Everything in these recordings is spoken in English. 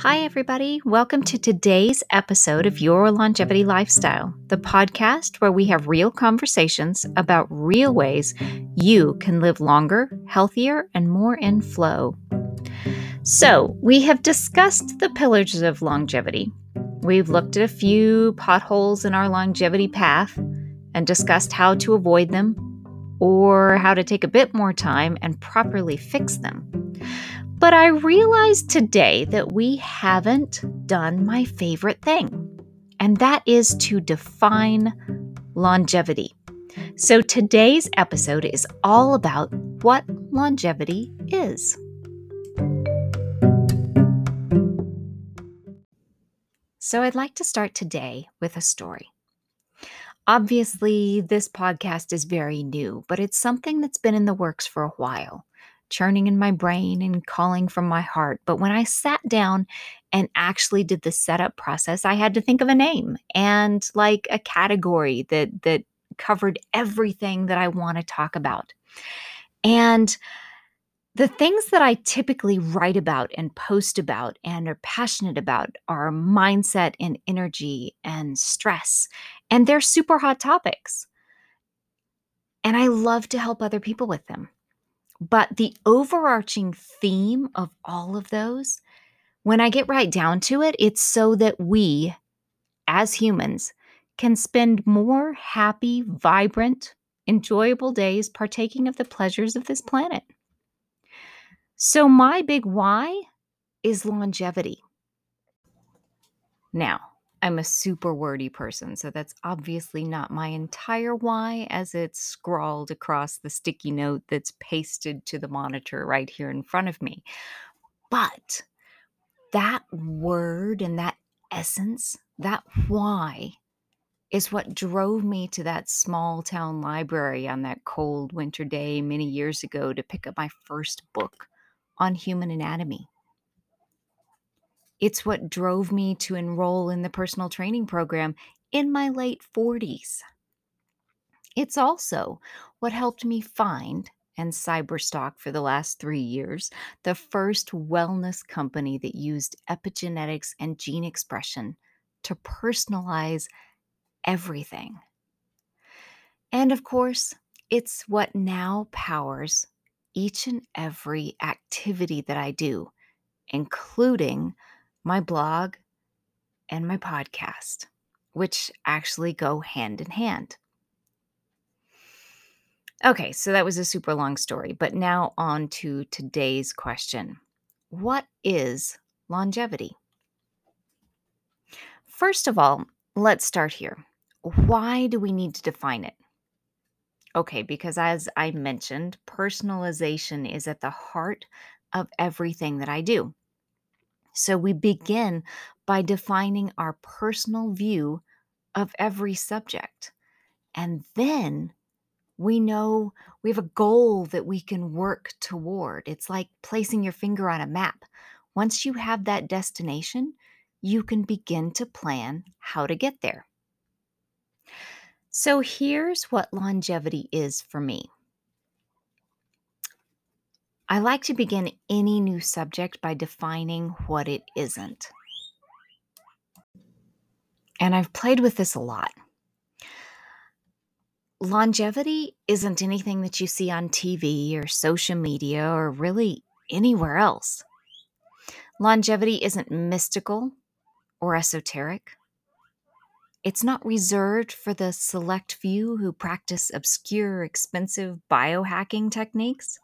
Hi, everybody. Welcome to today's episode of Your Longevity Lifestyle, the podcast where we have real conversations about real ways you can live longer, healthier, and more in flow. So, we have discussed the pillars of longevity. We've looked at a few potholes in our longevity path and discussed how to avoid them or how to take a bit more time and properly fix them. But I realized today that we haven't done my favorite thing, and that is to define longevity. So today's episode is all about what longevity is. So I'd like to start today with a story. Obviously, this podcast is very new, but it's something that's been in the works for a while churning in my brain and calling from my heart. But when I sat down and actually did the setup process, I had to think of a name and like a category that that covered everything that I want to talk about. And the things that I typically write about and post about and are passionate about are mindset and energy and stress. And they're super hot topics. And I love to help other people with them. But the overarching theme of all of those, when I get right down to it, it's so that we, as humans, can spend more happy, vibrant, enjoyable days partaking of the pleasures of this planet. So, my big why is longevity. Now, I'm a super wordy person, so that's obviously not my entire why as it's scrawled across the sticky note that's pasted to the monitor right here in front of me. But that word and that essence, that why, is what drove me to that small town library on that cold winter day many years ago to pick up my first book on human anatomy. It's what drove me to enroll in the personal training program in my late 40s. It's also what helped me find and cyberstock for the last three years the first wellness company that used epigenetics and gene expression to personalize everything. And of course, it's what now powers each and every activity that I do, including my blog, and my podcast, which actually go hand in hand. Okay, so that was a super long story, but now on to today's question What is longevity? First of all, let's start here. Why do we need to define it? Okay, because as I mentioned, personalization is at the heart of everything that I do. So we begin by defining our personal view of every subject. And then we know we have a goal that we can work toward. It's like placing your finger on a map. Once you have that destination, you can begin to plan how to get there. So here's what longevity is for me I like to begin any new subject by defining what it isn't. And I've played with this a lot. Longevity isn't anything that you see on TV or social media or really anywhere else. Longevity isn't mystical or esoteric. It's not reserved for the select few who practice obscure, expensive biohacking techniques.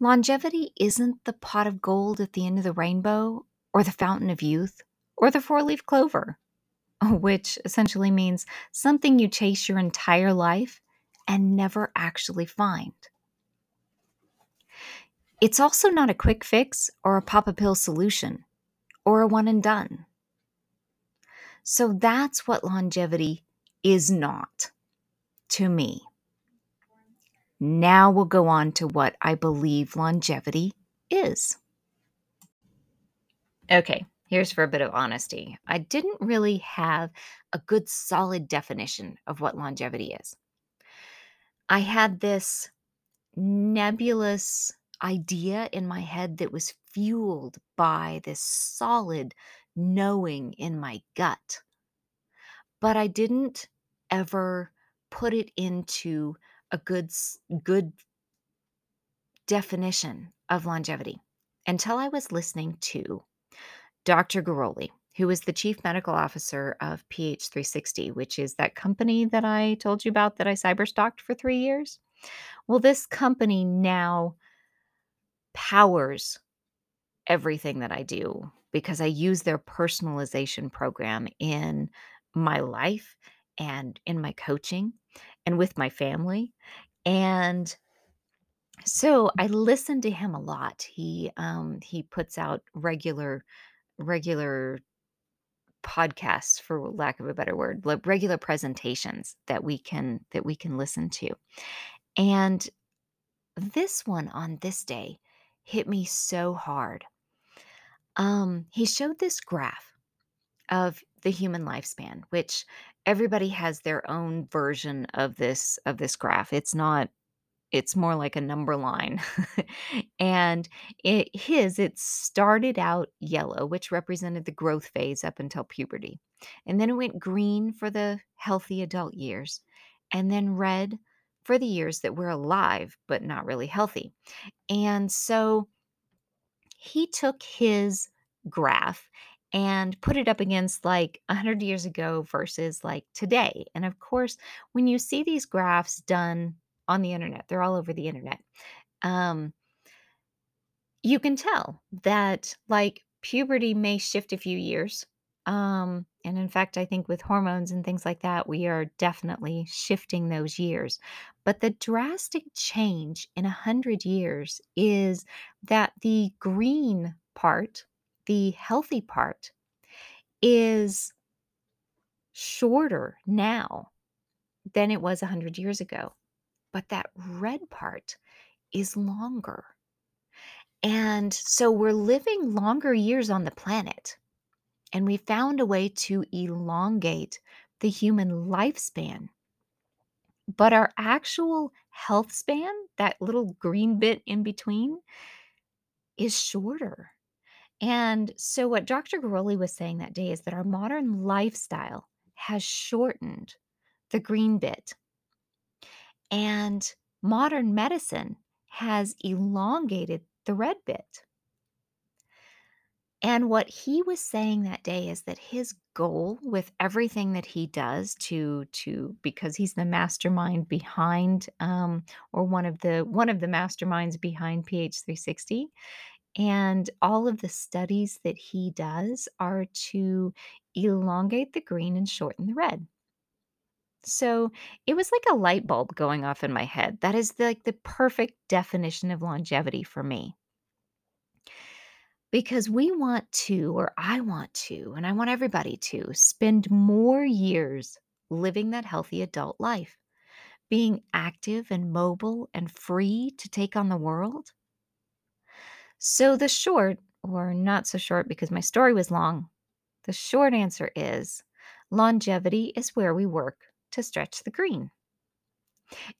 Longevity isn't the pot of gold at the end of the rainbow, or the fountain of youth, or the four leaf clover, which essentially means something you chase your entire life and never actually find. It's also not a quick fix or a pop a pill solution or a one and done. So that's what longevity is not to me. Now we'll go on to what I believe longevity is. Okay, here's for a bit of honesty. I didn't really have a good solid definition of what longevity is. I had this nebulous idea in my head that was fueled by this solid knowing in my gut. But I didn't ever put it into a good good definition of longevity until I was listening to Dr. Garoli, who is the chief medical officer of PH360, which is that company that I told you about that I cyberstalked for three years. Well, this company now powers everything that I do because I use their personalization program in my life and in my coaching and with my family. And so I listen to him a lot. He um he puts out regular regular podcasts for lack of a better word, regular presentations that we can that we can listen to. And this one on this day hit me so hard. Um he showed this graph of the human lifespan, which everybody has their own version of this of this graph. It's not it's more like a number line. and it his it started out yellow, which represented the growth phase up until puberty. And then it went green for the healthy adult years, and then red for the years that were alive but not really healthy. And so he took his graph and put it up against like 100 years ago versus like today. And of course, when you see these graphs done on the internet, they're all over the internet. Um, you can tell that like puberty may shift a few years. Um, and in fact, I think with hormones and things like that, we are definitely shifting those years. But the drastic change in a hundred years is that the green part, the healthy part, is shorter now than it was a hundred years ago. But that red part is longer. And so we're living longer years on the planet. And we found a way to elongate the human lifespan. But our actual health span, that little green bit in between, is shorter. And so, what Dr. Garoli was saying that day is that our modern lifestyle has shortened the green bit. And modern medicine has elongated the red bit. And what he was saying that day is that his goal with everything that he does to to because he's the mastermind behind um, or one of the one of the masterminds behind PH360 and all of the studies that he does are to elongate the green and shorten the red. So it was like a light bulb going off in my head. That is like the perfect definition of longevity for me. Because we want to, or I want to, and I want everybody to spend more years living that healthy adult life, being active and mobile and free to take on the world. So, the short, or not so short because my story was long, the short answer is longevity is where we work to stretch the green.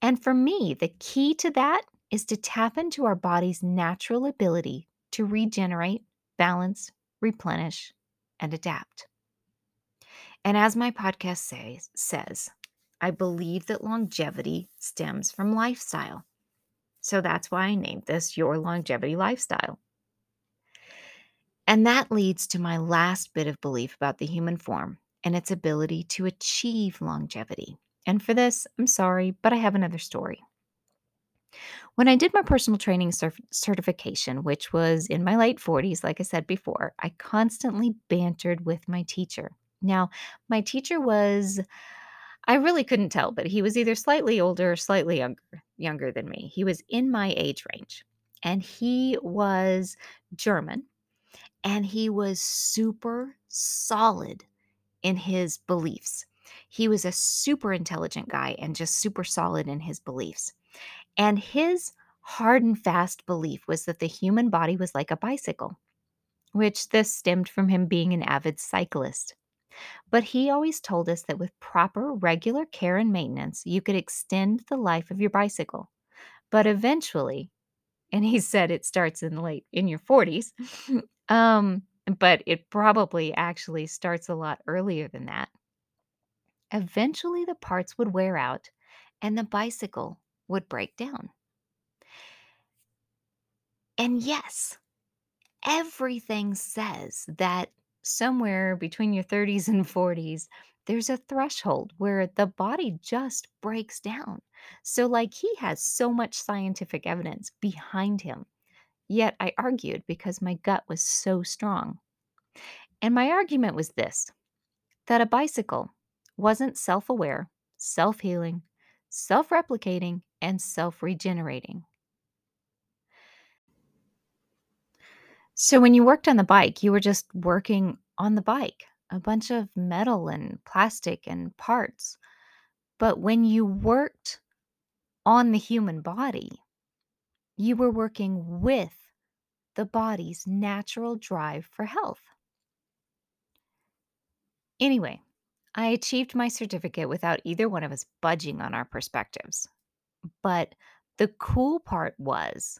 And for me, the key to that is to tap into our body's natural ability to regenerate, balance, replenish, and adapt. And as my podcast says, says, I believe that longevity stems from lifestyle. So that's why I named this Your Longevity Lifestyle. And that leads to my last bit of belief about the human form and its ability to achieve longevity. And for this, I'm sorry, but I have another story. When I did my personal training certification, which was in my late 40s, like I said before, I constantly bantered with my teacher. Now, my teacher was I really couldn't tell, but he was either slightly older or slightly younger, younger than me. He was in my age range. And he was German and he was super solid in his beliefs. He was a super intelligent guy and just super solid in his beliefs. And his hard and fast belief was that the human body was like a bicycle, which this stemmed from him being an avid cyclist. But he always told us that with proper regular care and maintenance, you could extend the life of your bicycle. But eventually, and he said it starts in late in your 40s. um, but it probably actually starts a lot earlier than that. Eventually, the parts would wear out and the bicycle would break down. And yes, everything says that somewhere between your 30s and 40s, there's a threshold where the body just breaks down. So, like, he has so much scientific evidence behind him. Yet I argued because my gut was so strong. And my argument was this that a bicycle wasn't self aware, self healing, self replicating, and self regenerating. So, when you worked on the bike, you were just working on the bike, a bunch of metal and plastic and parts. But when you worked on the human body, you were working with the body's natural drive for health. Anyway, I achieved my certificate without either one of us budging on our perspectives. But the cool part was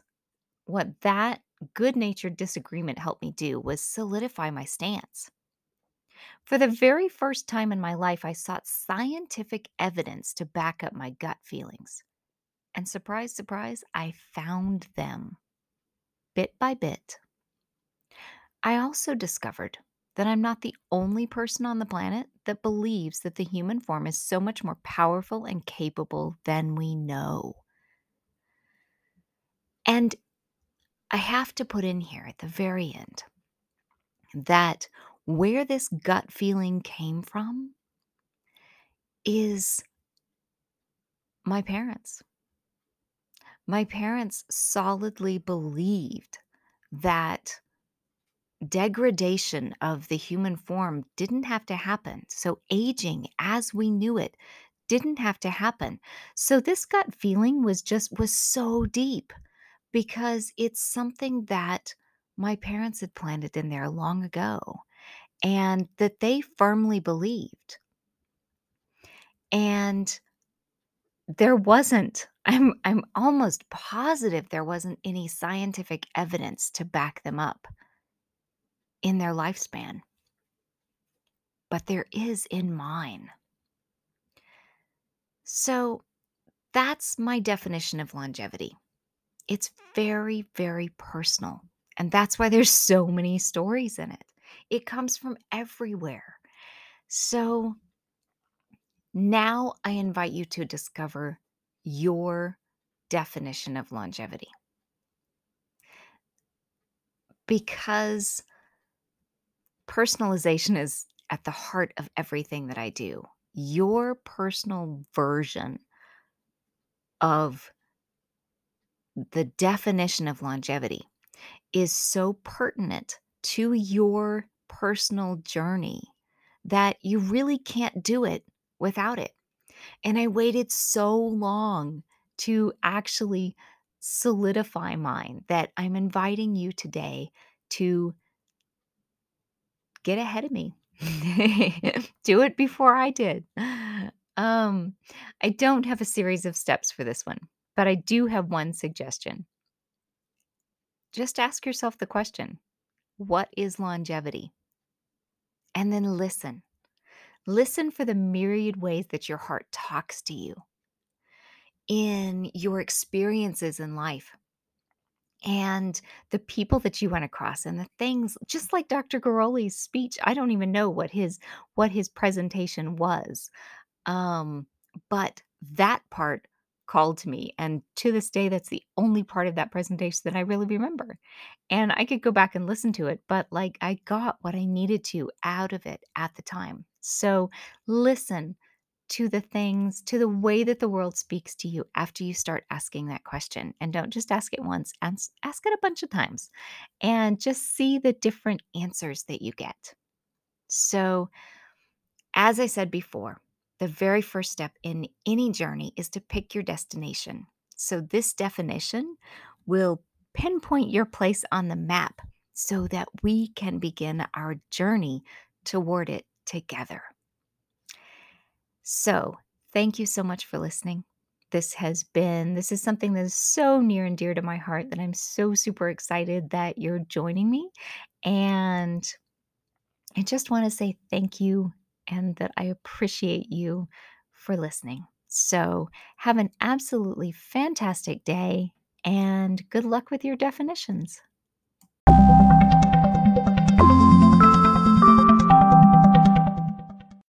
what that good natured disagreement helped me do was solidify my stance. For the very first time in my life, I sought scientific evidence to back up my gut feelings. And surprise, surprise, I found them bit by bit. I also discovered that I'm not the only person on the planet that believes that the human form is so much more powerful and capable than we know. And I have to put in here at the very end that where this gut feeling came from is my parents. My parents solidly believed that degradation of the human form didn't have to happen. So, aging as we knew it didn't have to happen. So, this gut feeling was just was so deep because it's something that my parents had planted in there long ago and that they firmly believed. And there wasn't I'm I'm almost positive there wasn't any scientific evidence to back them up in their lifespan. But there is in mine. So that's my definition of longevity. It's very, very personal. And that's why there's so many stories in it. It comes from everywhere. So now I invite you to discover your definition of longevity. Because personalization is at the heart of everything that I do. Your personal version of the definition of longevity is so pertinent to your personal journey that you really can't do it without it. And I waited so long to actually solidify mine that I'm inviting you today to get ahead of me. do it before I did. Um, I don't have a series of steps for this one, but I do have one suggestion. Just ask yourself the question What is longevity? And then listen. Listen for the myriad ways that your heart talks to you in your experiences in life and the people that you run across and the things just like Dr. Garoli's speech I don't even know what his what his presentation was um but that part called to me. And to this day, that's the only part of that presentation that I really remember. And I could go back and listen to it, but like I got what I needed to out of it at the time. So listen to the things, to the way that the world speaks to you after you start asking that question. And don't just ask it once, ask, it a bunch of times and just see the different answers that you get. So, as I said before, the very first step in any journey is to pick your destination. So, this definition will pinpoint your place on the map so that we can begin our journey toward it together. So, thank you so much for listening. this has been this is something that is so near and dear to my heart that I'm so super excited that you're joining me, and I just wanna say thank you and that I appreciate you for listening. So, have an absolutely fantastic day, and good luck with your definitions.